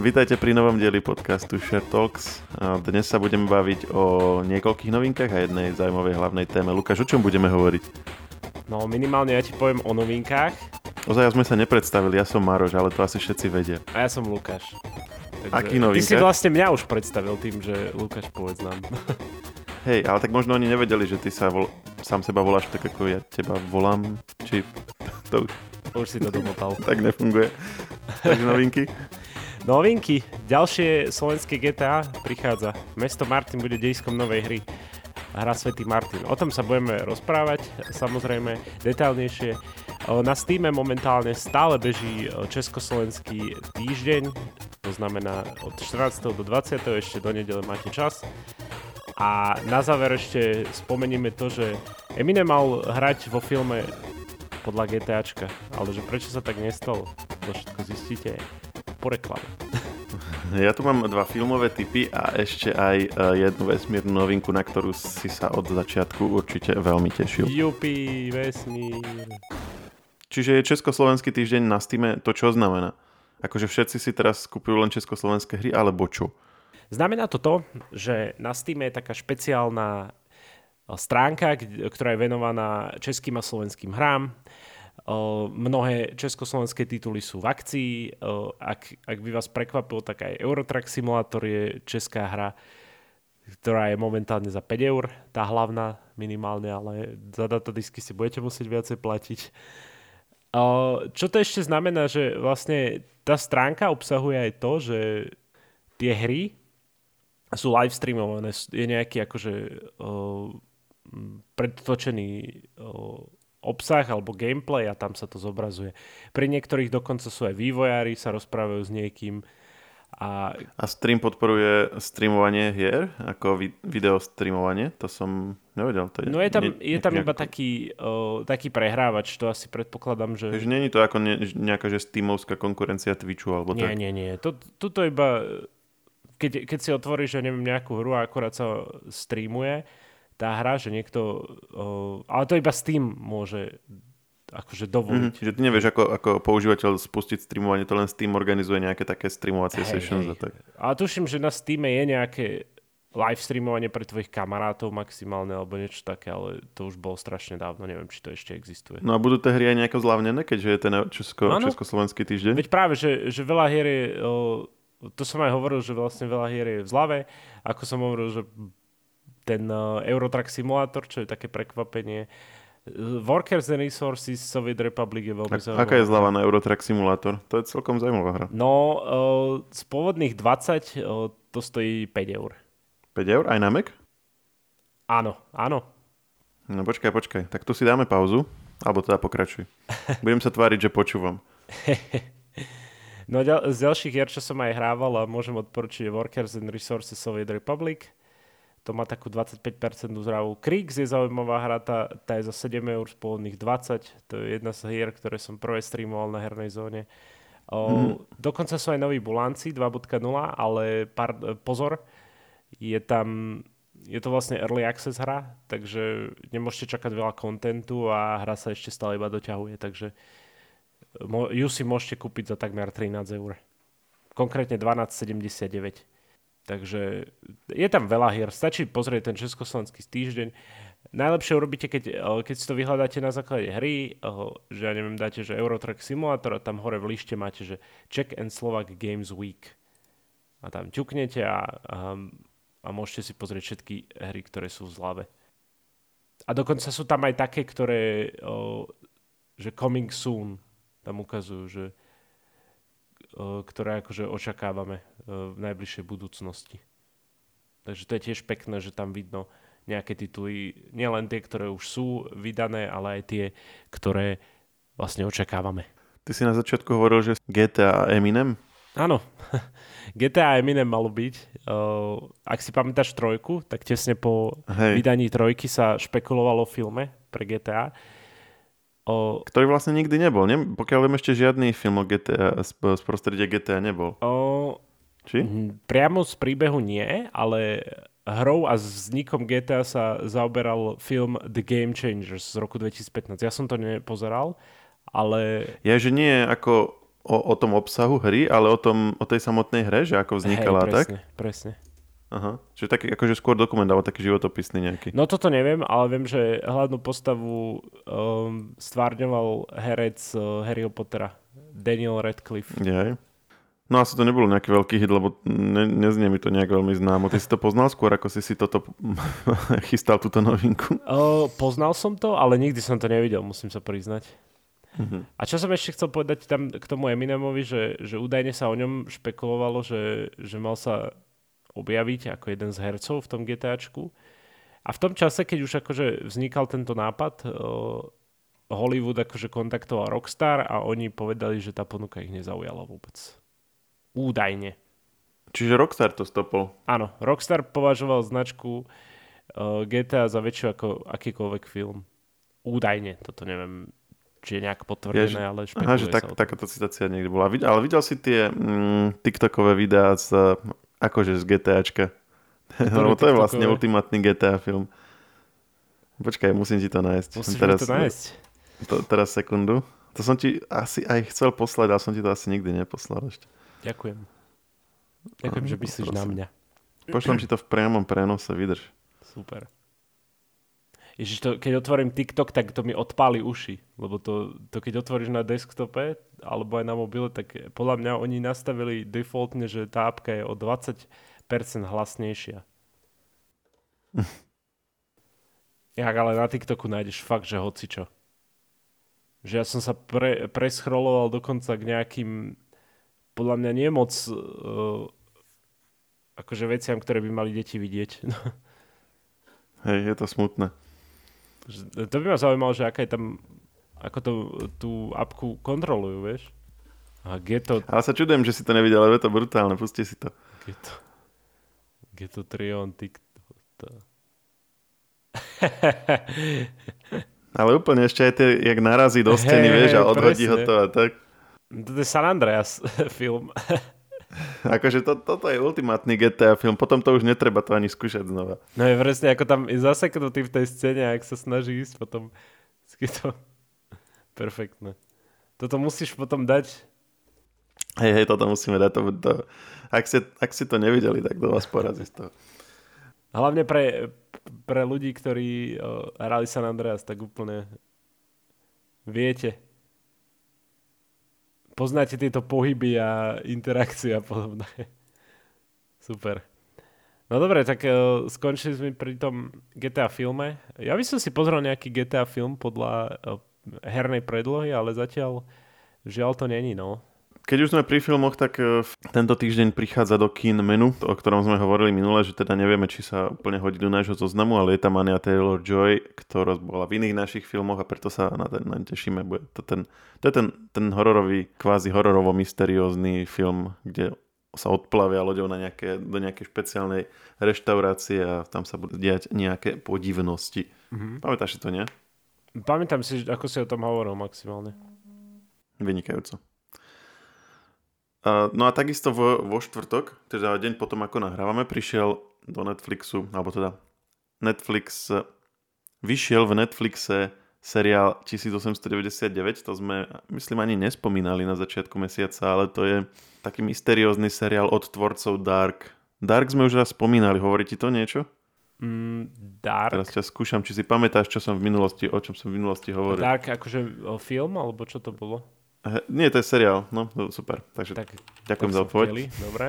Vítajte pri novom dieli podcastu Share Talks. Dnes sa budeme baviť o niekoľkých novinkách a jednej zaujímavej hlavnej téme. Lukáš, o čom budeme hovoriť? No minimálne ja ti poviem o novinkách. Ozaj sme sa nepredstavili, ja som Maroš, ale to asi všetci vedia. A ja som Lukáš. Takže Aký novinka? Ty si vlastne mňa už predstavil tým, že Lukáš povedz nám. Hej, ale tak možno oni nevedeli, že ty sa vol- sám seba voláš tak, ako ja teba volám, či to už... Už si to domotal. tak nefunguje. Takže novinky. Novinky. Ďalšie slovenské GTA prichádza. Mesto Martin bude dejskom novej hry. Hra Svetý Martin. O tom sa budeme rozprávať, samozrejme, detailnejšie. Na Steam momentálne stále beží Československý týždeň, to znamená od 14. do 20. ešte do nedele máte čas. A na záver ešte spomenieme to, že Eminem mal hrať vo filme podľa GTAčka, ale že prečo sa tak nestalo, to všetko zistíte po reklame. Ja tu mám dva filmové typy a ešte aj e, jednu vesmírnu novinku, na ktorú si sa od začiatku určite veľmi tešil. Jupi, vesmír. Čiže je Československý týždeň na Steam, to čo znamená? Akože všetci si teraz kupujú len československé hry, alebo čo? Znamená to to, že na Steam je taká špeciálna stránka, ktorá je venovaná českým a slovenským hrám. Mnohé československé tituly sú v akcii. Ak, ak by vás prekvapilo, tak aj Eurotrack Simulator je česká hra, ktorá je momentálne za 5 eur, tá hlavná minimálne, ale za datadisky si budete musieť viacej platiť. Čo to ešte znamená, že vlastne tá stránka obsahuje aj to, že tie hry sú live streamované, je nejaký akože predtočený obsah alebo gameplay a tam sa to zobrazuje. Pri niektorých dokonca sú aj vývojári, sa rozprávajú s niekým. A, a stream podporuje streamovanie hier, ako vi- video streamovanie? To som nevedel. To je, no je tam, ne, je tam iba taký, uh, taký prehrávač, to asi predpokladám, že... Takže není to ako ne, nejaká že steamovská konkurencia Twitchu alebo nie, tak? Nie, nie, nie. Tuto iba keď, keď si otvoríš, že neviem, nejakú hru a akorát sa streamuje tá hra, že niekto, uh, ale to iba Steam môže akože dovoliť. Mm, čiže ty nevieš, ako, ako používateľ spustiť streamovanie, to len Steam organizuje nejaké také streamovacie hey, sessions hey. a tak. A tuším, že na Steam je nejaké live streamovanie pre tvojich kamarátov maximálne alebo niečo také, ale to už bolo strašne dávno, neviem, či to ešte existuje. No a budú tie hry aj nejako zľavnené, keďže je ten Česko, ano? Československý týždeň? Veď práve, že, že veľa hier je to som aj hovoril, že vlastne veľa hier je v zlave. Ako som hovoril, že ten uh, Eurotrack Simulator, čo je také prekvapenie. Workers and Resources Soviet Republic je veľmi zaujímavá. Aká je zľava na Eurotrack Simulator? To je celkom zaujímavá hra. No, uh, z pôvodných 20 uh, to stojí 5 eur. 5 eur? Aj na Mac? Áno, áno. No počkaj, počkaj. Tak tu si dáme pauzu. Alebo teda pokračuj. Budem sa tváriť, že počúvam. No ďal, z ďalších hier, čo som aj hrával a môžem odporučiť Workers and Resources Soviet Republic. To má takú 25% zravu. Kriegs je zaujímavá hra, tá, tá je za 7 eur z pôvodných 20. To je jedna z hier, ktoré som prvé streamoval na hernej zóne. O, mm. Dokonca sú aj noví Bulanci 2.0, ale par, pozor, je tam je to vlastne early access hra, takže nemôžete čakať veľa kontentu a hra sa ešte stále iba doťahuje, takže ju si môžete kúpiť za takmer 13 eur. Konkrétne 12,79. Takže je tam veľa hier. Stačí pozrieť ten československý týždeň. Najlepšie urobíte, keď, eh, keď si to vyhľadáte na základe hry, eh, že ja neviem, dáte, že Eurotrack Simulator a tam hore v lište máte, že Czech and Slovak Games Week. A tam ťuknete a, a, a môžete si pozrieť všetky hry, ktoré sú v zlave. A dokonca sú tam aj také, ktoré, o, eh, že coming soon, tam ukazujú, že ktoré akože očakávame v najbližšej budúcnosti. Takže to je tiež pekné, že tam vidno nejaké tituly, nielen tie, ktoré už sú vydané, ale aj tie, ktoré vlastne očakávame. Ty si na začiatku hovoril, že GTA Eminem? Áno, GTA Eminem malo byť. ak si pamätáš trojku, tak tesne po Hej. vydaní trojky sa špekulovalo v filme pre GTA O... Ktorý vlastne nikdy nebol. Ne? Pokiaľ viem, ešte žiadny film o GTA, z, z prostredia GTA nebol. O... Či? Priamo z príbehu nie, ale hrou a vznikom GTA sa zaoberal film The Game Changers z roku 2015. Ja som to nepozeral, ale... Ja, že nie ako o, o tom obsahu hry, ale o, tom, o tej samotnej hre, že ako vznikala, Hej, tak? presne, presne. Aha. Čiže taký akože skôr dokument, alebo taký životopisný nejaký. No toto neviem, ale viem, že hlavnú postavu um, stvárňoval herec uh, Harryho Pottera, Daniel Radcliffe. Jej. No asi to nebolo nejaký veľký hit, lebo ne, neznie mi to nejak veľmi známo. Ty si to poznal skôr, ako si si toto chystal, túto novinku? Uh, poznal som to, ale nikdy som to nevidel, musím sa priznať. Mhm. A čo som ešte chcel povedať tam k tomu Eminemovi, že, že údajne sa o ňom špekulovalo, že, že mal sa objaviť ako jeden z hercov v tom GTAčku. A v tom čase, keď už akože vznikal tento nápad, uh, Hollywood akože kontaktoval Rockstar a oni povedali, že tá ponuka ich nezaujala vôbec. Údajne. Čiže Rockstar to stopol. Áno, Rockstar považoval značku uh, GTA za väčšiu ako akýkoľvek film. Údajne, toto neviem, či je nejak potvrdené, Ja, že- ale Aha, špekuluje že sa tak, takáto citácia niekde bola. Ale videl si tie mm, TikTokové videá z, akože z GTAčka? Lebo to je vlastne TikTokové? ultimátny GTA film. Počkaj, musím ti to nájsť. Musíš teraz, to nájsť. To, teraz sekundu. To som ti asi aj chcel poslať, ale som ti to asi nikdy neposlal ešte. Ďakujem. Ďakujem, že myslíš na prosím. mňa. Pošlem ti to v priamom prenose, vydrž. Super. Ježiš, to, keď otvorím TikTok, tak to mi odpáli uši. Lebo to, to keď otvoríš na desktope alebo aj na mobile, tak podľa mňa oni nastavili defaultne, že tá apka je o 20% hlasnejšia. Jak ale na TikToku nájdeš fakt, že hocičo. Že ja som sa pre, preschroloval dokonca k nejakým podľa mňa nie moc uh, akože veciam, ktoré by mali deti vidieť. Hej, je to smutné. To by ma zaujímalo, že aká je tam, ako to, tú apku kontrolujú, vieš? A Geto, Ale sa čudujem, že si to nevidel, lebo je to brutálne, pusti si to. Geto, Geto Trion, TikTok. To. Ale úplne ešte aj tie, jak narazí do steny, Hej, vieš, a odhodí ho presne. to a tak. To je San Andreas film. Akože to, toto je ultimátny GTA film, potom to už netreba to ani skúšať znova. No je presne, ako tam je zaseknutý v tej scéne, ak sa snaží ísť potom. Je to perfektné. Toto musíš potom dať. Hej, hej, toto musíme dať. To, to, ak, ste, ak ste to nevideli, tak to vás porazí z toho. Hlavne pre, pre ľudí, ktorí uh, hrali San Andreas, tak úplne viete. Poznáte tieto pohyby a interakcie a podobné. Super. No dobre, tak uh, skončili sme pri tom GTA filme. Ja by som si pozrel nejaký GTA film podľa uh, hernej predlohy, ale zatiaľ žiaľ to není, no. Keď už sme pri filmoch, tak e, tento týždeň prichádza do kín menu, o ktorom sme hovorili minule, že teda nevieme, či sa úplne hodí do nášho zoznamu, ale je tam Anya Taylor-Joy, ktorá bola v iných našich filmoch a preto sa na ten naň tešíme. Bude to, ten, to je ten, ten hororový, kvázi hororovo-mysteriózny film, kde sa odplavia loďou na nejaké, do nejakej špeciálnej reštaurácie a tam sa budú diať nejaké podivnosti. Mhm. Pamätáš si to, nie? Pamätám si, ako si o tom hovoril maximálne. Vynikajúco. No a takisto vo, vo štvrtok, teda deň potom, ako nahrávame, prišiel do Netflixu, alebo teda Netflix, eh, vyšiel v Netflixe seriál 1899, to sme, myslím, ani nespomínali na začiatku mesiaca, ale to je taký mysteriózny seriál od tvorcov Dark. Dark sme už raz spomínali, hovorí ti to niečo? Mm, Dark. Teraz ťa skúšam, či si pamätáš, čo som v minulosti, o čom som v minulosti hovoril. Dark akože film, alebo čo to bolo? He, nie, to je seriál, no no, super, takže Tak, ďakujem tak za odpoveď. Dobre.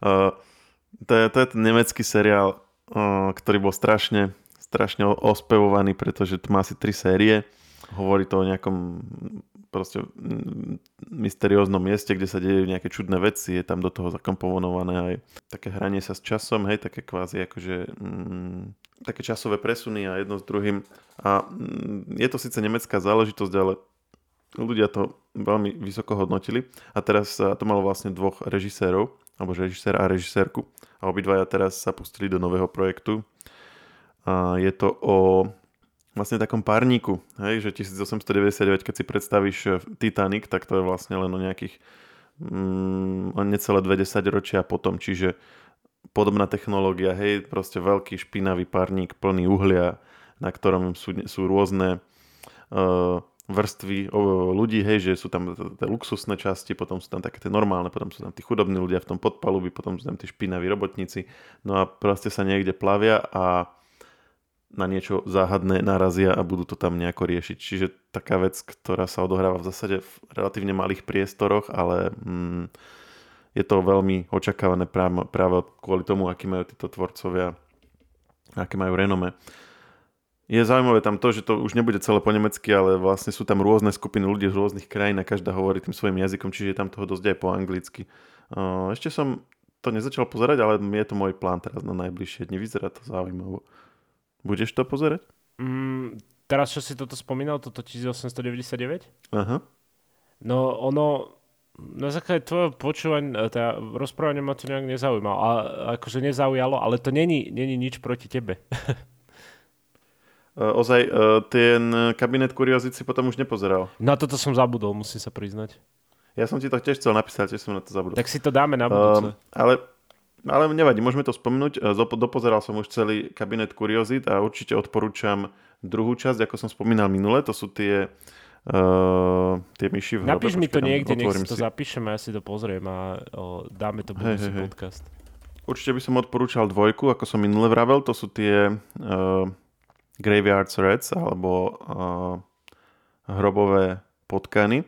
Uh, to, je, to je ten nemecký seriál, uh, ktorý bol strašne, strašne ospevovaný, pretože tu má asi tri série. Hovorí to o nejakom proste mm, mysterióznom mieste, kde sa dejú nejaké čudné veci, je tam do toho zakomponované aj také hranie sa s časom, hej, také kvázi akože mm, také časové presuny a jedno s druhým. A mm, je to síce nemecká záležitosť, ale ľudia to veľmi vysoko hodnotili. A teraz to malo vlastne dvoch režisérov, alebo režisér a režisérku. A obidvaja teraz sa pustili do nového projektu. A je to o vlastne takom párniku, hej, že 1899, keď si predstavíš eh, Titanic, tak to je vlastne len o nejakých mm, necelé 20 ročia potom, čiže podobná technológia, hej, proste veľký špinavý párnik plný uhlia, na ktorom sú, sú rôzne uh, vrstvy ľudí, hej, že sú tam tie luxusné časti, potom sú tam také tie normálne, potom sú tam tí chudobní ľudia v tom podpalubi, potom sú tam tí špinaví robotníci, no a proste sa niekde plavia a na niečo záhadné narazia a budú to tam nejako riešiť. Čiže taká vec, ktorá sa odohráva v zásade v relatívne malých priestoroch, ale mm, je to veľmi očakávané práve, práve kvôli tomu, aký majú títo tvorcovia, aké majú renome. Je zaujímavé tam to, že to už nebude celé po nemecky, ale vlastne sú tam rôzne skupiny ľudí z rôznych krajín a každá hovorí tým svojim jazykom, čiže je tam toho dosť aj po anglicky. Ešte som to nezačal pozerať, ale je to môj plán teraz na najbližšie dni. Vyzerá to zaujímavé. Budeš to pozerať? Mm, teraz, čo si toto spomínal, toto 1899? Aha. No ono, na základe tvojho počúvania, teda rozprávania ma to nejak nezaujímalo. A, akože nezaujalo, ale to není, není nič proti tebe. E, ozaj, e, ten kabinet kuriozit si potom už nepozeral. Na toto som zabudol, musím sa priznať. Ja som ti to tiež chcel napísať, tiež som na to zabudol. Tak si to dáme na budúce. Uh, ale, ale nevadí, môžeme to spomenúť. Dopozeral som už celý kabinet kuriozit a určite odporúčam druhú časť, ako som spomínal minule, to sú tie Uh, tie myši v. Napíš mi to niekde, nech si to si. zapíšeme, ja si to pozriem a o, dáme to budúci hey, hey, podcast. Určite by som odporúčal dvojku, ako som minule vravel, to sú tie uh, Graveyard Threads alebo uh, hrobové potkany.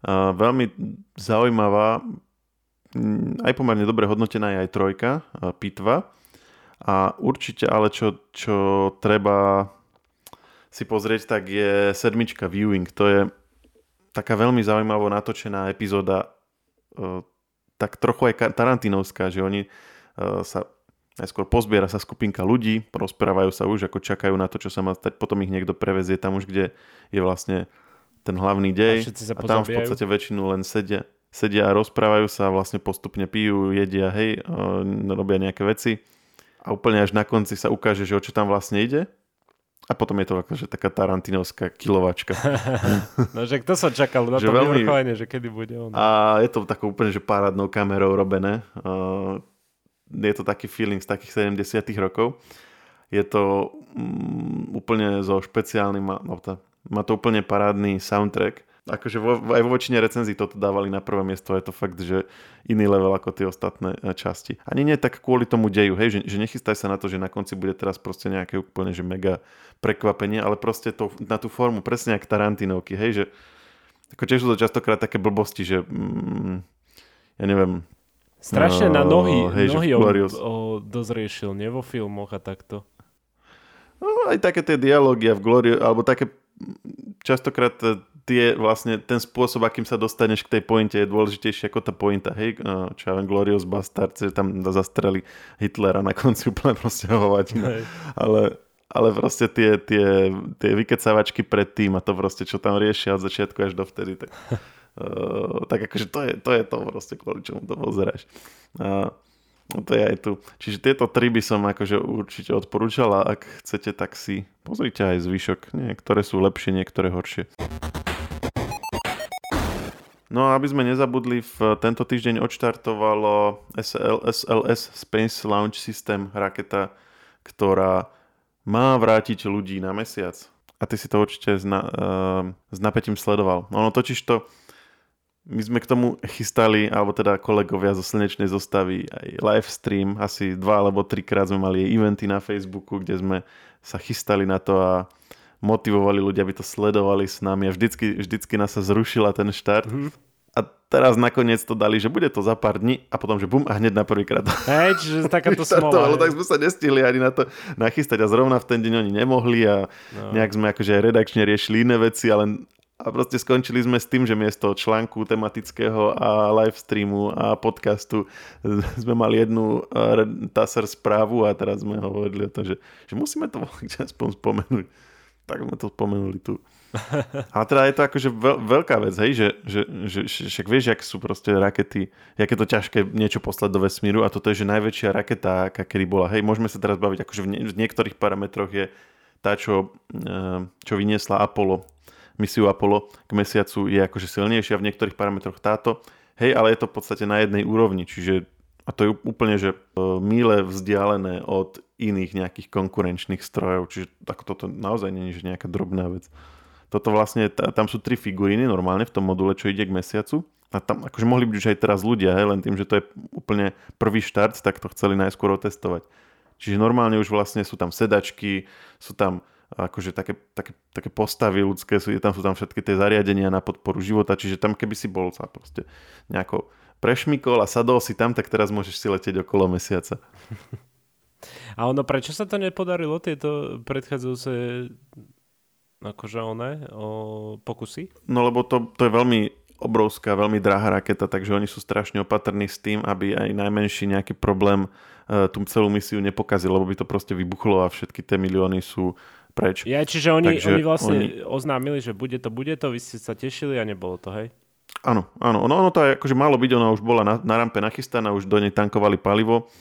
Uh, veľmi zaujímavá, mm, aj pomerne dobre hodnotená je aj trojka, uh, pitva. A určite ale čo, čo treba si pozrieť, tak je sedmička Viewing. To je taká veľmi zaujímavo natočená epizóda, uh, tak trochu aj Tarantinovská, že oni uh, sa Najskôr pozbiera sa skupinka ľudí, rozprávajú sa už, ako čakajú na to, čo sa má stať, potom ich niekto prevezie tam už, kde je vlastne ten hlavný dej. A, a tam v podstate väčšinu len sedia, sedia a rozprávajú sa, vlastne postupne pijú, jedia, hej, robia nejaké veci. A úplne až na konci sa ukáže, že o čo tam vlastne ide. A potom je to akože taká tarantinovská kilovačka. no že kto sa čakal na to veľmi... že kedy bude on. A je to takou úplne, že parádnou kamerou robené je to taký feeling z takých 70 rokov. Je to um, úplne so špeciálnym, no to, má to úplne parádny soundtrack. Akože vo, aj vo väčšine recenzií toto dávali na prvé miesto, je to fakt, že iný level ako tie ostatné e, časti. Ani nie tak kvôli tomu deju, hej, že, že nechystaj sa na to, že na konci bude teraz proste nejaké úplne, že mega prekvapenie, ale proste to, na tú formu, presne ako Tarantinovky, hej, že ako tiež sú to častokrát také blbosti, že mm, ja neviem, Strašne na nohy, uh, hej, nohy o, o, dosť riešil, nie vo filmoch a takto. No, aj také tie dialógy a v Gloriu, alebo také častokrát tie vlastne ten spôsob, akým sa dostaneš k tej pointe je dôležitejší ako tá pointa, hej, e, čo ja viem, Glorious Bastard, že tam zastreli Hitlera na konci úplne proste hovadina. Ale, ale proste tie, tie, tie vykecávačky predtým a to proste, čo tam riešia od začiatku až dovtedy, tak Uh, tak akože to je, to je to proste, kvôli čomu to pozeráš. No to je aj tu. Čiže tieto tri by som akože určite odporúčal a ak chcete, tak si pozrite aj zvyšok. Niektoré sú lepšie, niektoré horšie. No a aby sme nezabudli, v tento týždeň odštartovalo SL, SLS Space Launch System, raketa, ktorá má vrátiť ľudí na mesiac. A ty si to určite s, na, uh, s napätím sledoval. Ono totiž to my sme k tomu chystali, alebo teda kolegovia zo Slnečnej zostavy aj live stream, asi dva alebo trikrát sme mali eventy na Facebooku, kde sme sa chystali na to a motivovali ľudia, aby to sledovali s nami a vždycky, vždycky nás sa zrušila ten štart. Mm-hmm. A teraz nakoniec to dali, že bude to za pár dní a potom, že bum a hneď na prvýkrát. Hej, čiže takáto smola. tak sme sa nestihli ani na to nachystať a zrovna v ten deň oni nemohli a no. nejak sme akože aj redakčne riešili iné veci, ale a proste skončili sme s tým, že miesto článku tematického a live streamu a podcastu sme mali jednu eh, TASR správu a teraz sme hovorili o tom, že, že musíme to aspoň spomenúť. Tak sme to spomenuli tu. Ale teda je to akože veľ, veľká vec, hej, že, že, že, však vieš, aké sú proste rakety, aké to ťažké niečo poslať do vesmíru a toto je, že najväčšia raketa, aká kedy bola. Hej, môžeme sa teraz baviť, akože v, nie, v niektorých parametroch je tá, čo, eh, čo vyniesla Apollo misiu Apollo k mesiacu je akože silnejšia v niektorých parametroch táto. Hej, ale je to v podstate na jednej úrovni, čiže a to je úplne, že e, míle vzdialené od iných nejakých konkurenčných strojov, čiže ako toto naozaj nie je nejaká drobná vec. toto vlastne, tam sú tri figuríny normálne v tom module, čo ide k mesiacu. A tam akože mohli byť už aj teraz ľudia, hej, len tým, že to je úplne prvý štart, tak to chceli najskôr otestovať. Čiže normálne už vlastne sú tam sedačky, sú tam akože také, také, také postavy ľudské, sú, tam sú tam všetky tie zariadenia na podporu života, čiže tam keby si bol sa proste nejako prešmikol a sadol si tam, tak teraz môžeš si letieť okolo mesiaca. A ono, prečo sa to nepodarilo, tieto predchádzajúce akože one, o pokusy? No lebo to, to je veľmi obrovská, veľmi drahá raketa, takže oni sú strašne opatrní s tým, aby aj najmenší nejaký problém uh, tú celú misiu nepokazil, lebo by to proste vybuchlo a všetky tie milióny sú preč. Ja, čiže oni, takže oni vlastne oni... oznámili, že bude to, bude to, vy ste sa tešili a nebolo to, hej? Áno, áno, ono, ono to aj akože malo byť, ona už bola na, na rampe nachystaná, už do nej tankovali palivo,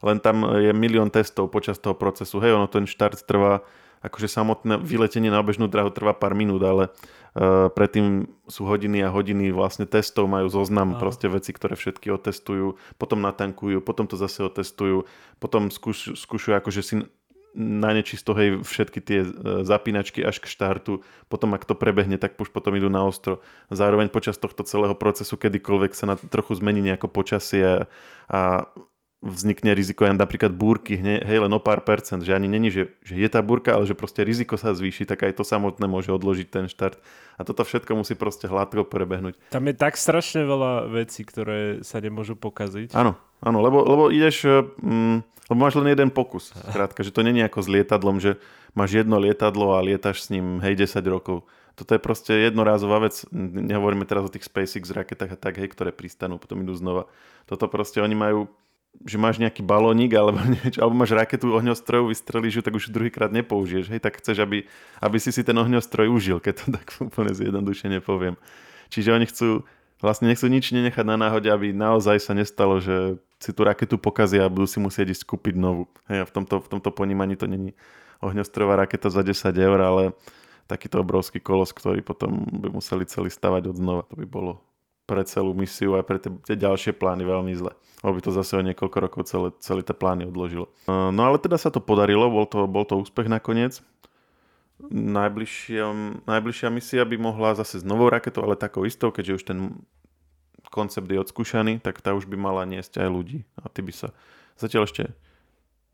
len tam je milión testov počas toho procesu. Hej, ono ten štart trvá, akože samotné vyletenie na obežnú drahu trvá pár minút, ale uh, predtým sú hodiny a hodiny vlastne testov, majú zoznam, Aha. proste veci, ktoré všetky otestujú, potom natankujú, potom to zase otestujú, potom skúš, skúšujú akože si na nečisto hej, všetky tie e, zapínačky až k štartu, potom ak to prebehne, tak už potom idú na ostro. Zároveň počas tohto celého procesu, kedykoľvek sa na trochu zmení nejako počasie a vznikne riziko aj napríklad búrky, hej, len o pár percent, že ani není, že, že je tá búrka, ale že proste riziko sa zvýši, tak aj to samotné môže odložiť ten štart. A toto všetko musí proste hladko prebehnúť. Tam je tak strašne veľa vecí, ktoré sa nemôžu pokaziť. Áno, áno, lebo, lebo ideš, mm, lebo máš len jeden pokus. Krátka, že to není ako s lietadlom, že máš jedno lietadlo a lietaš s ním, hej, 10 rokov. Toto je proste jednorázová vec. Nehovoríme teraz o tých SpaceX raketách a tak, hej, ktoré pristanú, potom idú znova. Toto proste oni majú že máš nejaký balónik alebo niečo, alebo máš raketu ohňostrojov, vystrelíš ju, tak už druhýkrát nepoužiješ, hej, tak chceš, aby, aby si si ten ohňostroj užil, keď to tak úplne zjednodušene poviem. Čiže oni chcú, vlastne nechcú nič nenechať na náhode, aby naozaj sa nestalo, že si tú raketu pokazia a budú si musieť ísť kúpiť novú. Hej, a v tomto, v tomto ponímaní to není ohňostrojová raketa za 10 eur, ale takýto obrovský kolos, ktorý potom by museli celý stavať od znova. To by bolo pre celú misiu a pre tie ďalšie plány veľmi zle lebo by to zase o niekoľko rokov celé, celé tie plány odložilo. No ale teda sa to podarilo, bol to, bol to úspech nakoniec. Najbližšia, misia by mohla zase s novou raketou, ale takou istou, keďže už ten koncept je odskúšaný, tak tá už by mala niesť aj ľudí. A ty by sa zatiaľ ešte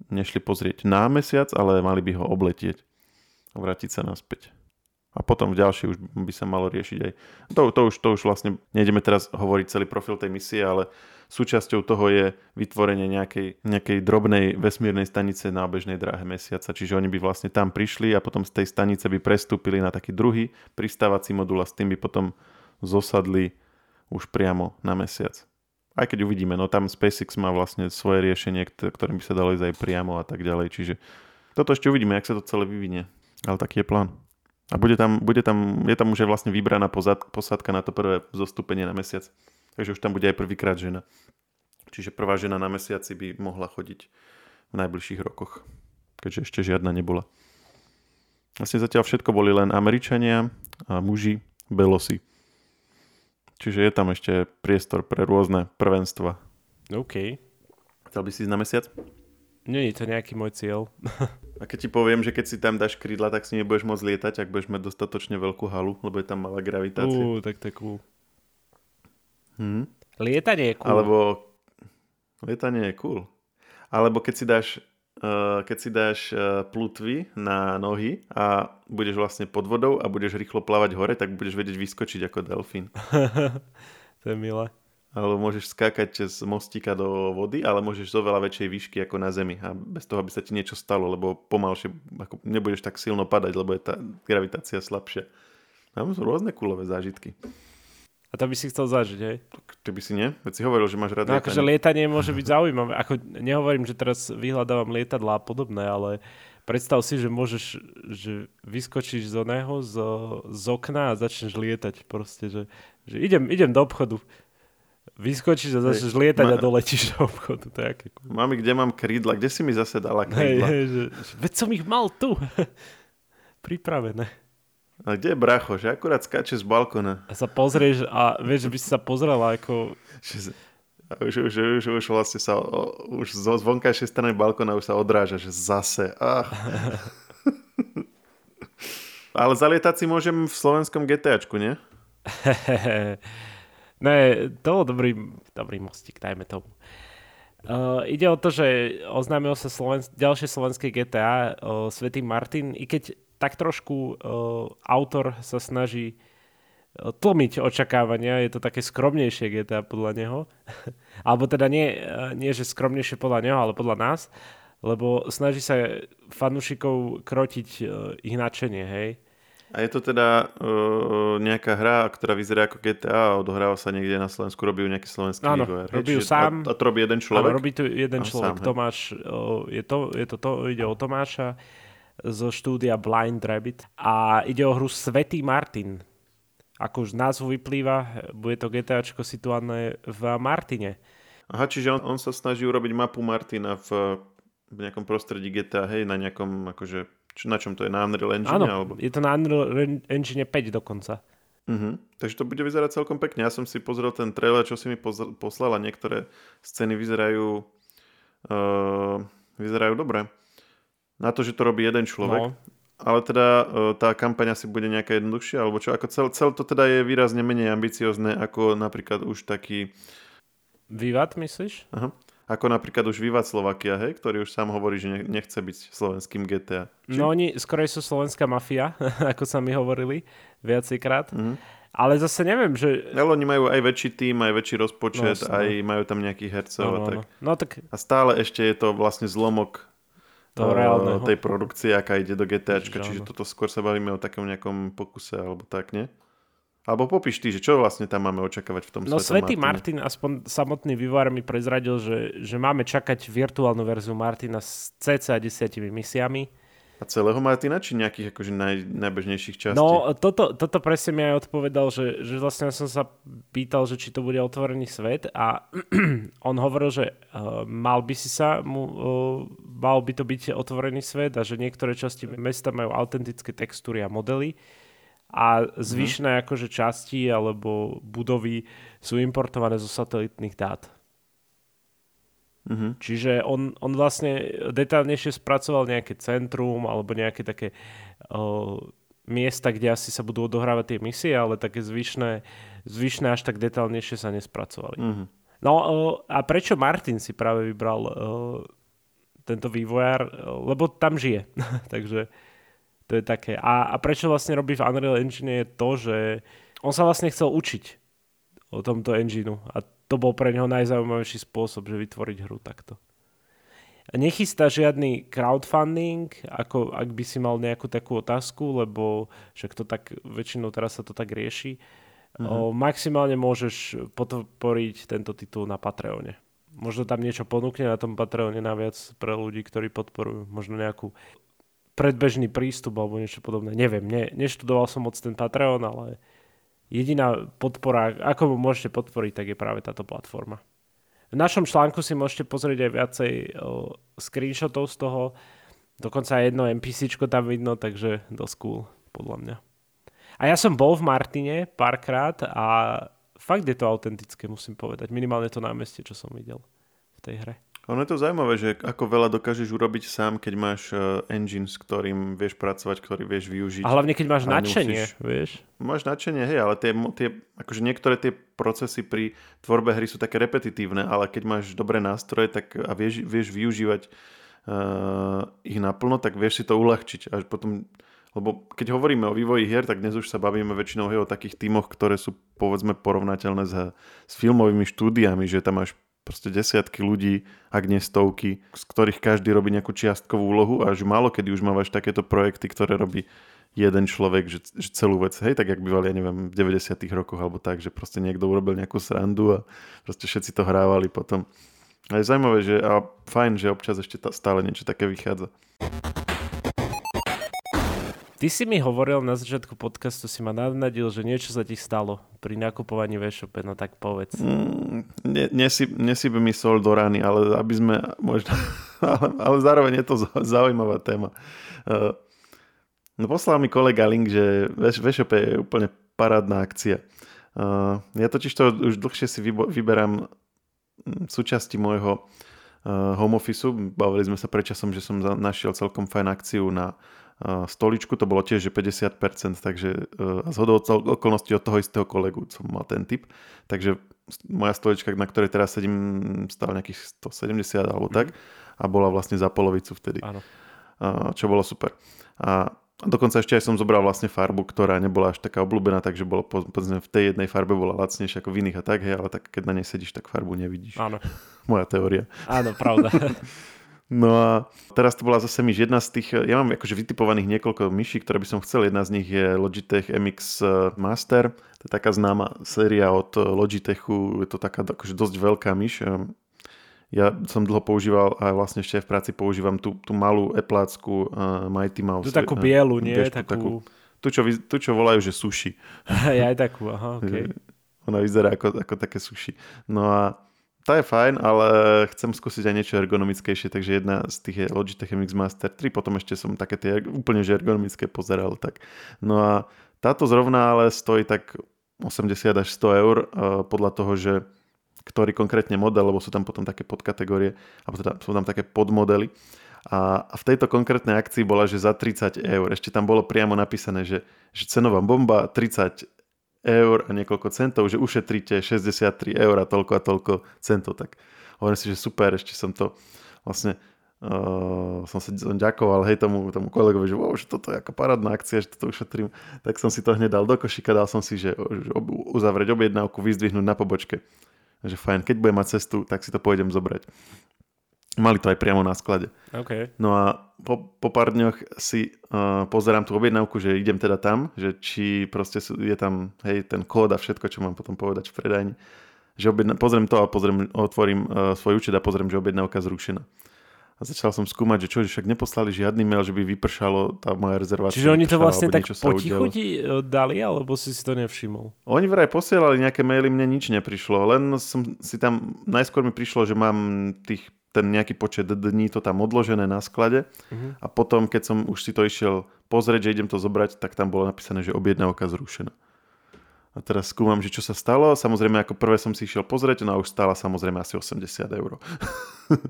nešli pozrieť na mesiac, ale mali by ho obletieť a vrátiť sa naspäť. A potom v ďalšej už by sa malo riešiť aj... To, to, už, to už vlastne, nejdeme teraz hovoriť celý profil tej misie, ale súčasťou toho je vytvorenie nejakej, nejakej drobnej vesmírnej stanice na obežnej dráhe mesiaca. Čiže oni by vlastne tam prišli a potom z tej stanice by prestúpili na taký druhý pristávací modul a s tým by potom zosadli už priamo na mesiac. Aj keď uvidíme, no tam SpaceX má vlastne svoje riešenie, ktorým by sa dalo ísť aj priamo a tak ďalej. Čiže toto ešte uvidíme, jak sa to celé vyvinie. Ale taký je plán. A bude tam, bude tam, je tam už aj vlastne vybraná posádka na to prvé zostúpenie na mesiac. Takže už tam bude aj prvýkrát žena. Čiže prvá žena na mesiaci by mohla chodiť v najbližších rokoch, keďže ešte žiadna nebola. Vlastne zatiaľ všetko boli len Američania a muži, belosi. Čiže je tam ešte priestor pre rôzne prvenstva. OK. Chcel by si ísť na mesiac? Nie je to nejaký môj cieľ. a keď ti poviem, že keď si tam dáš krídla, tak si nebudeš môcť lietať, ak budeš mať dostatočne veľkú halu, lebo je tam malá gravitácia. Uú, tak to je cool. Hmm. Lietanie je cool. Alebo lietanie je cool. Alebo keď si dáš, uh, keď si dáš uh, plutvy na nohy a budeš vlastne pod vodou a budeš rýchlo plávať hore, tak budeš vedieť vyskočiť ako delfín. to je milé. Alebo môžeš skákať cez mostíka do vody, ale môžeš z oveľa väčšej výšky ako na zemi a bez toho, aby sa ti niečo stalo, lebo pomalšie ako nebudeš tak silno padať, lebo je tá gravitácia slabšia. Tam sú rôzne kulové zážitky. A to by si chcel zažiť, hej? Ty by si nie? Veď si hovoril, že máš rád no, akože lietanie môže byť zaujímavé. Ako, nehovorím, že teraz vyhľadávam lietadla a podobné, ale predstav si, že môžeš, že vyskočíš z oného, z, z okna a začneš lietať. Proste, že, že idem, idem do obchodu. Vyskočíš a začneš lietať ma... a doletíš do obchodu. To je aké. Mami, kde mám krídla? Kde si mi zase dala krídla? Hej, že, veď som ich mal tu. Pripravené. A kde je bracho? Že akurát skáče z balkona. A sa pozrieš a vieš, že by si sa pozrela ako... A už, už, už, už vlastne sa, už zo vonkajšej strany balkona už sa odráža, že zase. Ah. ale zalietať si môžem v slovenskom GTAčku, nie? ne, to bol dobrý, dobrý mostík, dajme tomu. Uh, ide o to, že oznámil sa Sloven- ďalšie slovenské GTA uh, Svetý Martin, i keď tak trošku uh, autor sa snaží uh, tlmiť očakávania, je to také skromnejšie GTA podľa neho. Alebo teda nie, uh, nie, že skromnejšie podľa neho, ale podľa nás, lebo snaží sa fanúšikov krotiť uh, ich nadšenie, hej. A je to teda uh, nejaká hra, ktorá vyzerá ako GTA a odohráva sa niekde na Slovensku, robí ju nejaký slovenský Áno, vývojár. robí ju sám. A, a to robí jeden človek? Áno, robí tu jeden A človek. sám. Tomáš, uh, je to, je to, to, ide o Tomáša zo štúdia Blind Rabbit a ide o hru Svetý Martin. Ako už z názvu vyplýva, bude to GTAčko situované v Martine. Aha, čiže on, on sa snaží urobiť mapu Martina v, v nejakom prostredí GTA, hej, na nejakom, akože, čo, na čom to je, na Unreal Engine? Áno, Alebo... je to na Unreal Engine 5 dokonca. Uh-huh. Takže to bude vyzerať celkom pekne. Ja som si pozrel ten trailer, čo si mi pozr- poslal a niektoré scény vyzerajú uh, vyzerajú dobre. Na to, že to robí jeden človek. No. Ale teda uh, tá kampaň asi bude nejaká jednoduchšia, alebo čo? Ako cel, cel to teda je výrazne menej ambiciozne ako napríklad už taký Vivat, myslíš? Aha. Ako napríklad už Vivat Slovakia, hej, ktorý už sám hovorí, že ne- nechce byť slovenským GTA. Či? No oni skorej sú slovenská mafia, ako sa mi hovorili viacejkrát. Mhm. Ale zase neviem, že... Ale oni majú aj väčší tým, aj väčší rozpočet, No, aj majú tam nejakých hercov No, a no, tak. no. no tak A stále ešte je to vlastne zlomok Toho eh, reálneho. tej produkcie, aká ide do GTAčka, Ježiš, čiže áno. toto skôr sa bavíme o takom nejakom pokuse alebo tak, nie? Alebo popíš ty, že čo vlastne tam máme očakávať v tom No Svetý? Martin, aspoň samotný vývojár mi prezradil, že, že máme čakať virtuálnu verziu Martina s cca 10 misiami. A celého Martina, či nejakých akože naj, najbežnejších častí? No toto, toto presne mi aj odpovedal, že, že vlastne som sa pýtal, že či to bude otvorený svet a on hovoril, že uh, mal by si sa mu, uh, mal by to byť otvorený svet a že niektoré časti mesta majú autentické textúry a modely a zvyšné akože časti alebo budovy sú importované zo satelitných dát. Mhm. Čiže on, on vlastne detálnejšie spracoval nejaké centrum alebo nejaké také o, miesta, kde asi sa budú odohrávať tie misie, ale také zvyšné, zvyšné až tak detálnejšie sa nespracovali. Mhm. No o, a prečo Martin si práve vybral o, tento vývojár? Lebo tam žije. Takže to je také. A, a prečo vlastne robí v Unreal Engine je to, že on sa vlastne chcel učiť o tomto engineu a to bol pre neho najzaujímavejší spôsob, že vytvoriť hru takto. Nechystá žiadny crowdfunding, ako ak by si mal nejakú takú otázku, lebo však to tak, väčšinou teraz sa to tak rieši. Mm-hmm. O, maximálne môžeš podporiť tento titul na Patreone. Možno tam niečo ponúkne na tom Patreone naviac pre ľudí, ktorí podporujú. Možno nejakú predbežný prístup alebo niečo podobné. Neviem, ne, neštudoval som moc ten Patreon, ale jediná podpora, ako mu môžete podporiť, tak je práve táto platforma. V našom článku si môžete pozrieť aj viacej o, screenshotov z toho. Dokonca aj jedno NPCčko tam vidno, takže dosť cool, podľa mňa. A ja som bol v Martine párkrát a fakt je to autentické, musím povedať. Minimálne to námestie, čo som videl v tej hre. Ono je to zaujímavé, že ako veľa dokážeš urobiť sám, keď máš uh, engine, s ktorým vieš pracovať, ktorý vieš využiť. A hlavne, keď máš A nadšenie, nemusíš- vieš. Máš nadšenie, hej, ale tie, tie, akože niektoré tie procesy pri tvorbe hry sú také repetitívne, ale keď máš dobré nástroje tak, a vieš, vieš využívať uh, ich naplno, tak vieš si to uľahčiť. Až potom, lebo keď hovoríme o vývoji hier, tak dnes už sa bavíme väčšinou hej, o takých tímoch, ktoré sú povedzme porovnateľné s, s filmovými štúdiami, že tam máš proste desiatky ľudí, ak nie stovky, z ktorých každý robí nejakú čiastkovú úlohu a že málo kedy už mávaš takéto projekty, ktoré robí jeden človek, že, že celú vec, hej, tak jak bývali, ja neviem, v 90 rokoch alebo tak, že proste niekto urobil nejakú srandu a proste všetci to hrávali potom. A je zaujímavé, že a fajn, že občas ešte tá, stále niečo také vychádza. Ty si mi hovoril na začiatku podcastu, si ma navnadil, že niečo sa ti stalo pri nakupovaní v e-shope, no tak povedz. Mm, ne, nesy, nesybe mi sol do rány, ale aby sme možno, ale, ale zároveň je to zau- zaujímavá téma. Uh, no poslal mi kolega link, že v e-shope je úplne parádna akcia. Uh, ja totiž to už dlhšie si vyberám mm, súčasti môjho uh, home office. Bavili sme sa predčasom, že som našiel celkom fajn akciu na stoličku, to bolo tiež že 50%, takže a zhodou okolností od toho istého kolegu som mal ten typ. Takže moja stolička, na ktorej teraz sedím, stála nejakých 170 alebo tak a bola vlastne za polovicu vtedy. Áno. Čo bolo super. A dokonca ešte aj som zobral vlastne farbu, ktorá nebola až taká obľúbená, takže bolo povedzme v tej jednej farbe bola lacnejšia ako v iných a tak, hej, ale tak keď na nej sedíš, tak farbu nevidíš. Áno. Moja teória. Áno, pravda. No a teraz to bola zase myš. Jedna z tých, ja mám akože vytipovaných niekoľko myší, ktoré by som chcel. Jedna z nich je Logitech MX eh, Master. To je taká známa séria od eh, Logitechu. Je to taká akože dosť veľká myš. Ehm, ja som dlho používal a vlastne ešte aj v práci používam tú, tú malú eplácku uh, Mighty Mouse. Tu takú bielu, nie? Bežku, takú... takú tu, čo, tu, čo volajú, že sushi. ja aj takú, aha, okay. Ona vyzerá ako, ako také sushi. No a tá je fajn, ale chcem skúsiť aj niečo ergonomickejšie, takže jedna z tých je Logitech MX Master 3, potom ešte som také tie úplne že ergonomické pozeral. Tak. No a táto zrovna ale stojí tak 80 až 100 eur podľa toho, že ktorý konkrétne model, lebo sú tam potom také podkategórie, alebo teda sú tam také podmodely. A, a v tejto konkrétnej akcii bola, že za 30 eur. Ešte tam bolo priamo napísané, že, že cenová bomba 30 eur a niekoľko centov, že ušetríte 63 eur a toľko a toľko centov. Tak hovorím si, že super, ešte som to vlastne uh, som sa som ďakoval hej tomu, tomu kolegovi, že, wow, že toto je ako parádna akcia, že toto ušetrím. Tak som si to hneď dal do košíka, dal som si, že, že uzavrieť objednávku, vyzdvihnúť na pobočke. Že fajn, keď budem mať cestu, tak si to pôjdem zobrať. Mali to aj priamo na sklade. Okay. No a po, po pár dňoch si uh, pozerám tú objednávku, že idem teda tam, že či proste je tam hej, ten kód a všetko, čo mám potom povedať v predajni. Že objedna, pozriem to a pozriem, otvorím uh, svoj účet a pozriem, že objednávka zrušená. A začal som skúmať, že čo, že však neposlali žiadny mail, že by vypršalo tá moja rezervácia. Čiže oni to vlastne tak potichu ti e, dali, alebo si si to nevšimol? Oni vraj posielali nejaké maily, mne nič neprišlo. Len som si tam, najskôr mi prišlo, že mám tých ten nejaký počet dní to tam odložené na sklade uh-huh. a potom, keď som už si to išiel pozrieť, že idem to zobrať, tak tam bolo napísané, že objednávka zrušená. A teraz skúmam, že čo sa stalo. Samozrejme, ako prvé som si išiel pozrieť, no a už stála samozrejme asi 80 eur.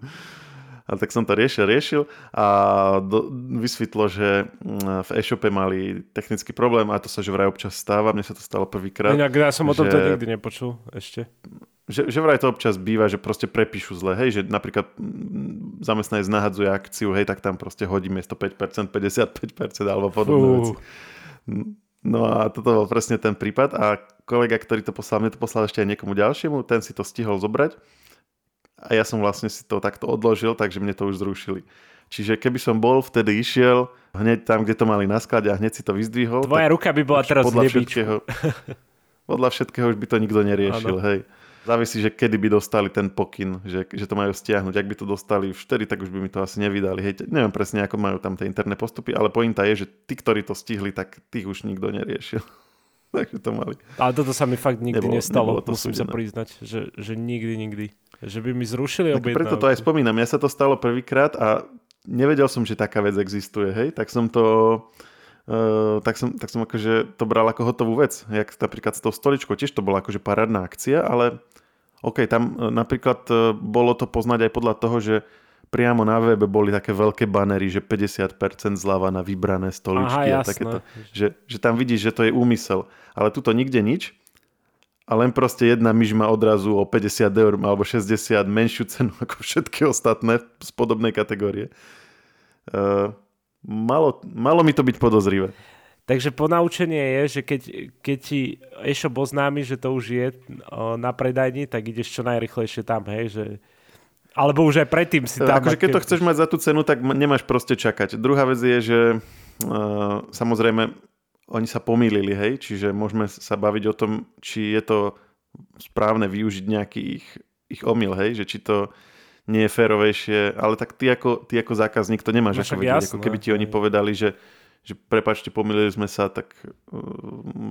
a tak som to riešil, riešil a do, vysvetlo, že mm, v e-shope mali technický problém a to sa že vraj občas stáva. Mne sa to stalo prvýkrát. Inak ja som o tom že... nikdy nepočul ešte že, že vraj to občas býva, že proste prepíšu zle, hej, že napríklad zamestnanec nahadzuje akciu, hej, tak tam proste hodí miesto 5%, 55% alebo podobné veci. No a toto bol presne ten prípad a kolega, ktorý to poslal, mne to poslal ešte aj niekomu ďalšiemu, ten si to stihol zobrať a ja som vlastne si to takto odložil, takže mne to už zrušili. Čiže keby som bol vtedy išiel hneď tam, kde to mali na sklade a hneď si to vyzdvihol. Tvoja ruka by bola teraz podľa všetkého, podľa všetkého už by to nikto neriešil, ano. hej. Závisí, že kedy by dostali ten pokyn, že, že to majú stiahnuť. Ak by to dostali vtedy, tak už by mi to asi nevydali. Hej, neviem presne, ako majú tam tie interné postupy, ale pointa je, že tí, ktorí to stihli, tak tých už nikto neriešil. Takže to mali. A toto sa mi fakt nikdy nebolo, nestalo, nebolo to musím súdené. sa priznať, že, že nikdy, nikdy. Že by mi zrušili objednávku. Preto to aj spomínam. Ja sa to stalo prvýkrát a nevedel som, že taká vec existuje. Hej, tak som to Uh, tak, som, tak som akože to bral ako hotovú vec. Jak napríklad s tou stoličkou, tiež to bola akože parádna akcia, ale OK, tam uh, napríklad uh, bolo to poznať aj podľa toho, že priamo na webe boli také veľké banery, že 50% zľava na vybrané stoličky Aha, a takéto. Že, že tam vidíš, že to je úmysel. Ale tuto nikde nič. A len proste jedna myš má odrazu o 50 eur alebo 60 menšiu cenu ako všetky ostatné z podobnej kategórie. Uh, malo, malo mi to byť podozrivé. Takže ponaučenie je, že keď, keď ti e-shop oznámi, že to už je na predajni, tak ideš čo najrychlejšie tam, hej, že... Alebo už aj predtým si tam... Akože keď to chceš mať za tú cenu, tak nemáš proste čakať. Druhá vec je, že uh, samozrejme oni sa pomýlili, hej, čiže môžeme sa baviť o tom, či je to správne využiť nejaký ich, ich omyl, hej, že či to nie je férovejšie, ale tak ty ako, ty ako zákazník to nemáš no, ako vidieť, jasné, ako keby ti oni povedali, že, že prepačte, pomýlili sme sa, tak uh,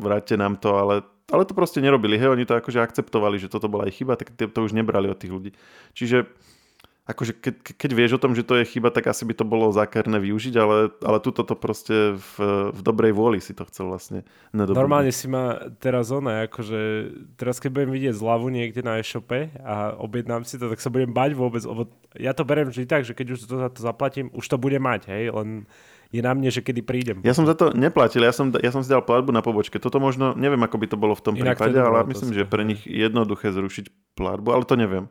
vráťte nám to, ale, ale to proste nerobili, hej, oni to akože akceptovali, že toto bola aj chyba, tak to už nebrali od tých ľudí. Čiže akože keď, keď vieš o tom, že to je chyba, tak asi by to bolo zákerné využiť, ale, ale tuto to proste v, v dobrej vôli si to chcel vlastne nadobudnúť. Normálne si ma teraz ona, akože teraz keď budem vidieť zľavu niekde na e-shope a objednám si to, tak sa budem bať vôbec, lebo ja to berem vždy tak, že keď už to to zaplatím, už to bude mať, hej, len je na mne, že kedy prídem. Ja som za to neplatil, ja som, ja som si dal platbu na pobočke. Toto možno, neviem, ako by to bolo v tom Inak prípade, je ale myslím, že pre nich je jednoduché zrušiť platbu, ale to neviem.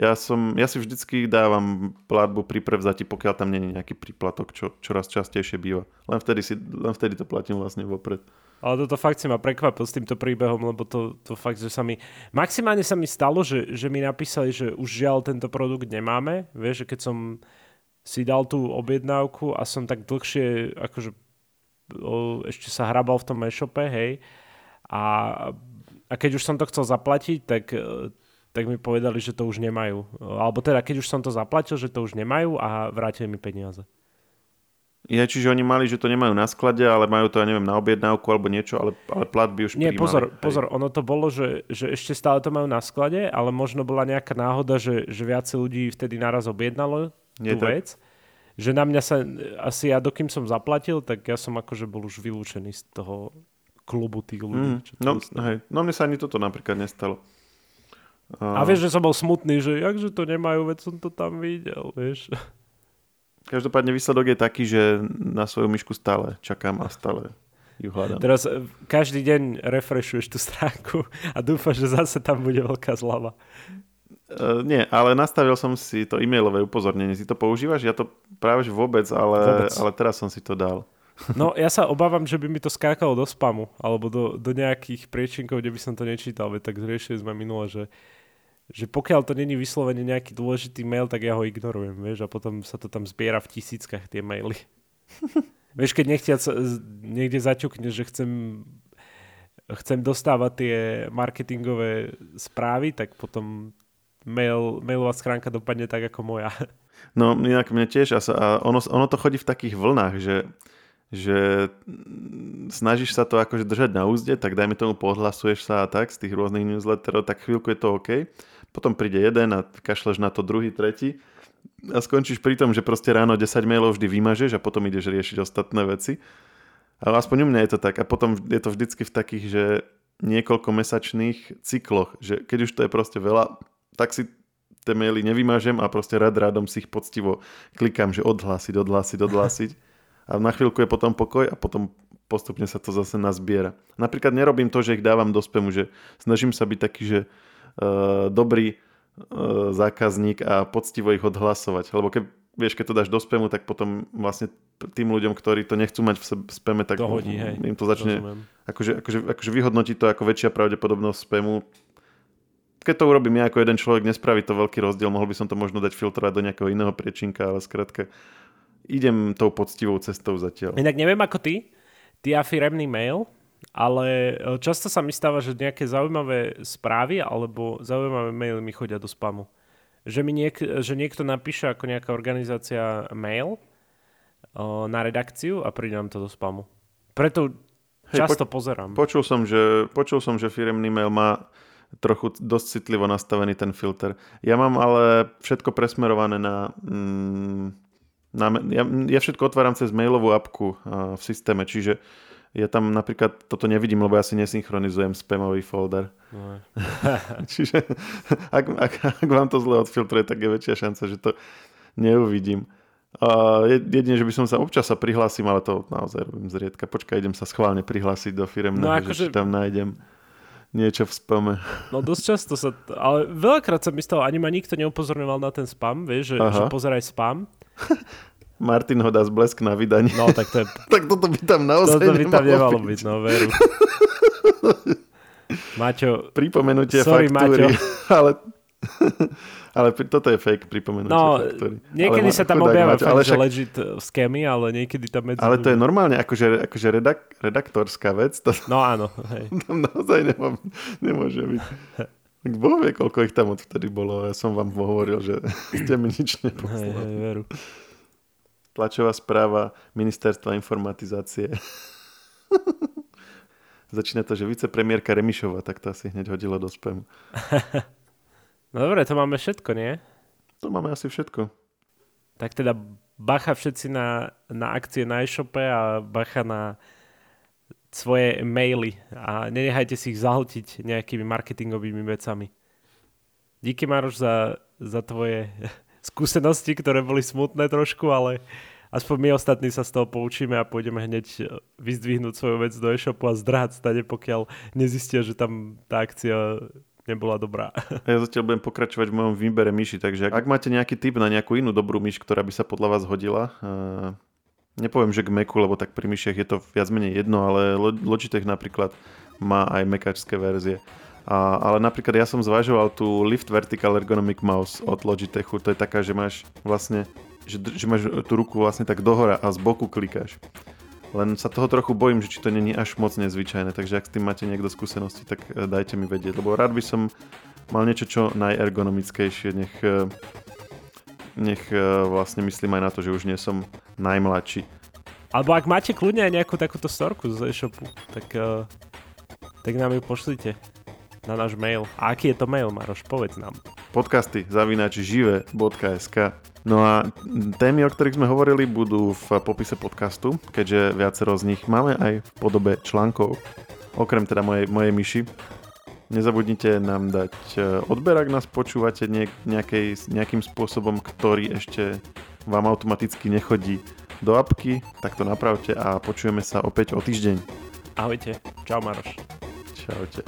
Ja, som, ja si vždycky dávam platbu pri prevzati, pokiaľ tam je nejaký príplatok, čo čoraz častejšie býva. Len vtedy, si, len vtedy to platím vlastne vopred. Ale toto fakt si ma prekvapil s týmto príbehom, lebo to, to fakt, že sa mi... Maximálne sa mi stalo, že, že mi napísali, že už žiaľ tento produkt nemáme. Vieš, že keď som si dal tú objednávku a som tak dlhšie akože o, ešte sa hrabal v tom e-shope, hej. A, a keď už som to chcel zaplatiť, tak, e, tak mi povedali, že to už nemajú. Alebo teda, keď už som to zaplatil, že to už nemajú a vrátili mi peniaze. Je, čiže oni mali, že to nemajú na sklade, ale majú to, ja neviem, na objednávku alebo niečo, ale, ale platby už Nie, príjmali. pozor, Hej. pozor, ono to bolo, že, že ešte stále to majú na sklade, ale možno bola nejaká náhoda, že, že viacej ľudí vtedy naraz objednalo Nie tú tak. vec. Že na mňa sa, asi ja dokým som zaplatil, tak ja som akože bol už vylúčený z toho klubu tých ľudí. Mm, čo no, hej, no mne sa ani toto napríklad nestalo. A vieš, že som bol smutný, že jakže to nemajú, veď som to tam videl, vieš. Každopádne výsledok je taký, že na svoju myšku stále čakám a stále ju hľadám. Teraz e, každý deň refreshuješ tú stránku a dúfaš, že zase tam bude veľká zlava. Uh, nie, ale nastavil som si to e-mailové upozornenie. Si to používaš? Ja to práve vôbec, ale, Vôbec. ale teraz som si to dal. No ja sa obávam, že by mi to skákalo do spamu alebo do, do nejakých priečinkov, kde by som to nečítal, veď tak riešili sme minule, že, že pokiaľ to není vyslovene nejaký dôležitý mail, tak ja ho ignorujem, vieš, a potom sa to tam zbiera v tisíckach tie maily. vieš, keď nechtiac niekde zaťukneš, že chcem chcem dostávať tie marketingové správy, tak potom mail, mailová schránka dopadne tak ako moja. No inak mne tiež a, ono, ono to chodí v takých vlnách, že, že snažíš sa to akože držať na úzde, tak dajme tomu pohlasuješ sa a tak z tých rôznych newsletterov, tak chvíľku je to OK. Potom príde jeden a kašleš na to druhý, tretí a skončíš pri tom, že proste ráno 10 mailov vždy vymažeš a potom ideš riešiť ostatné veci. Ale aspoň u mňa je to tak. A potom je to vždycky v takých, že niekoľko mesačných cykloch, že keď už to je proste veľa, tak si tie maily nevymažem a proste rad rádom si ich poctivo klikám, že odhlásiť, odhlásiť, odhlásiť. A na chvíľku je potom pokoj a potom postupne sa to zase nazbiera. Napríklad nerobím to, že ich dávam do spamu, že snažím sa byť taký, že uh, dobrý uh, zákazník a poctivo ich odhlasovať. Lebo keď, vieš, keď to dáš do spamu, tak potom vlastne tým ľuďom, ktorí to nechcú mať v spame, tak To hodí, hej. im to začne Rozumiem. akože, akože, akože vyhodnotí to ako väčšia pravdepodobnosť spamu. Keď to urobím ja ako jeden človek, nespraví to veľký rozdiel, mohol by som to možno dať filtrovať do nejakého iného priečinka, ale skrátka idem tou poctivou cestou zatiaľ. Inak neviem ako ty, ty a firemný mail, ale e, často sa mi stáva, že nejaké zaujímavé správy alebo zaujímavé maily mi chodia do spamu. Že mi niek- že niekto napíše ako nejaká organizácia mail o, na redakciu a príde nám to do spamu. Preto Hej, často pozerám. Počul som, že, počul som, že firemný mail má trochu dosť citlivo nastavený ten filter. Ja mám ale všetko presmerované na... Mm, na ja, ja všetko otváram cez mailovú apku a, v systéme, čiže ja tam napríklad toto nevidím, lebo ja si nesynchronizujem spamový folder. No, Čiže ak, ak, ak vám to zle odfiltruje, tak je väčšia šanca, že to neuvidím. Je- jedine, že by som sa občas sa prihlásim, ale to naozaj robím zriedka. Počkaj, idem sa schválne prihlásiť do firemného, No akože- že tam nájdem niečo v spame. no dosť často sa... Ale veľakrát sa mi stalo, ani ma nikto neupozorňoval na ten spam, vieš, že, Aha. že pozeraj spam. Martin ho dá zblesk na vydanie. No tak to je tak toto by tam naozaj Toto by tam nemalo byť. byť, no veru. Maťo, Pripomenutie Sorry, faktúry. Maťo. ale, ale toto je fake pripomenutie no, faktúry. niekedy ale, sa tam objavia fakt, ale že však- legit uh, scamy, ale niekedy tam medzi... Ale to je normálne akože, akože redak, redaktorská vec. To, No áno, hej. tam naozaj nemá, nemôže byť. Tak Boh vie, koľko ich tam odvtedy bolo. Ja som vám hovoril, že ste mi nič hej, neposlali. hej, veru. Tlačová správa Ministerstva informatizácie. Začína to, že vicepremiérka Remišová, tak to asi hneď hodilo do spamu. No dobre, to máme všetko, nie? To máme asi všetko. Tak teda bacha všetci na, na akcie na e-shope a bacha na svoje maily a nenechajte si ich zahltiť nejakými marketingovými vecami. Díky Maroš za, za tvoje skúsenosti, ktoré boli smutné trošku, ale, aspoň my ostatní sa z toho poučíme a pôjdeme hneď vyzdvihnúť svoju vec do e-shopu a zdrhať stade, pokiaľ nezistia, že tam tá akcia nebola dobrá. Ja zatiaľ budem pokračovať v mojom výbere myši, takže ak máte nejaký tip na nejakú inú dobrú myš, ktorá by sa podľa vás hodila, uh, nepoviem, že k Macu, lebo tak pri myšiach je to viac menej jedno, ale Logitech napríklad má aj mekačské verzie. A, ale napríklad ja som zvažoval tú Lift Vertical Ergonomic Mouse od Logitechu. To je taká, že máš vlastne, že, že máš tú ruku vlastne tak dohora a z boku klikáš. Len sa toho trochu bojím, že či to není až moc nezvyčajné, takže ak s tým máte niekto skúsenosti, tak eh, dajte mi vedieť, lebo rád by som mal niečo, čo najergonomickejšie, nech, eh, nech eh, vlastne myslím aj na to, že už nie som najmladší. Alebo ak máte kľudne aj nejakú takúto storku z e-shopu, tak, tak nám ju pošlite na náš mail. A aký je to mail, Maroš? Povedz nám. Podcasty zavinač žive.sk No a témy, o ktorých sme hovorili, budú v popise podcastu, keďže viacero z nich máme aj v podobe článkov, okrem teda mojej, mojej myši. Nezabudnite nám dať e, odber, ak nás počúvate nejakej, nejakým spôsobom, ktorý ešte vám automaticky nechodí do apky, tak to napravte a počujeme sa opäť o týždeň. Ahojte. Čau Maroš. Čaute.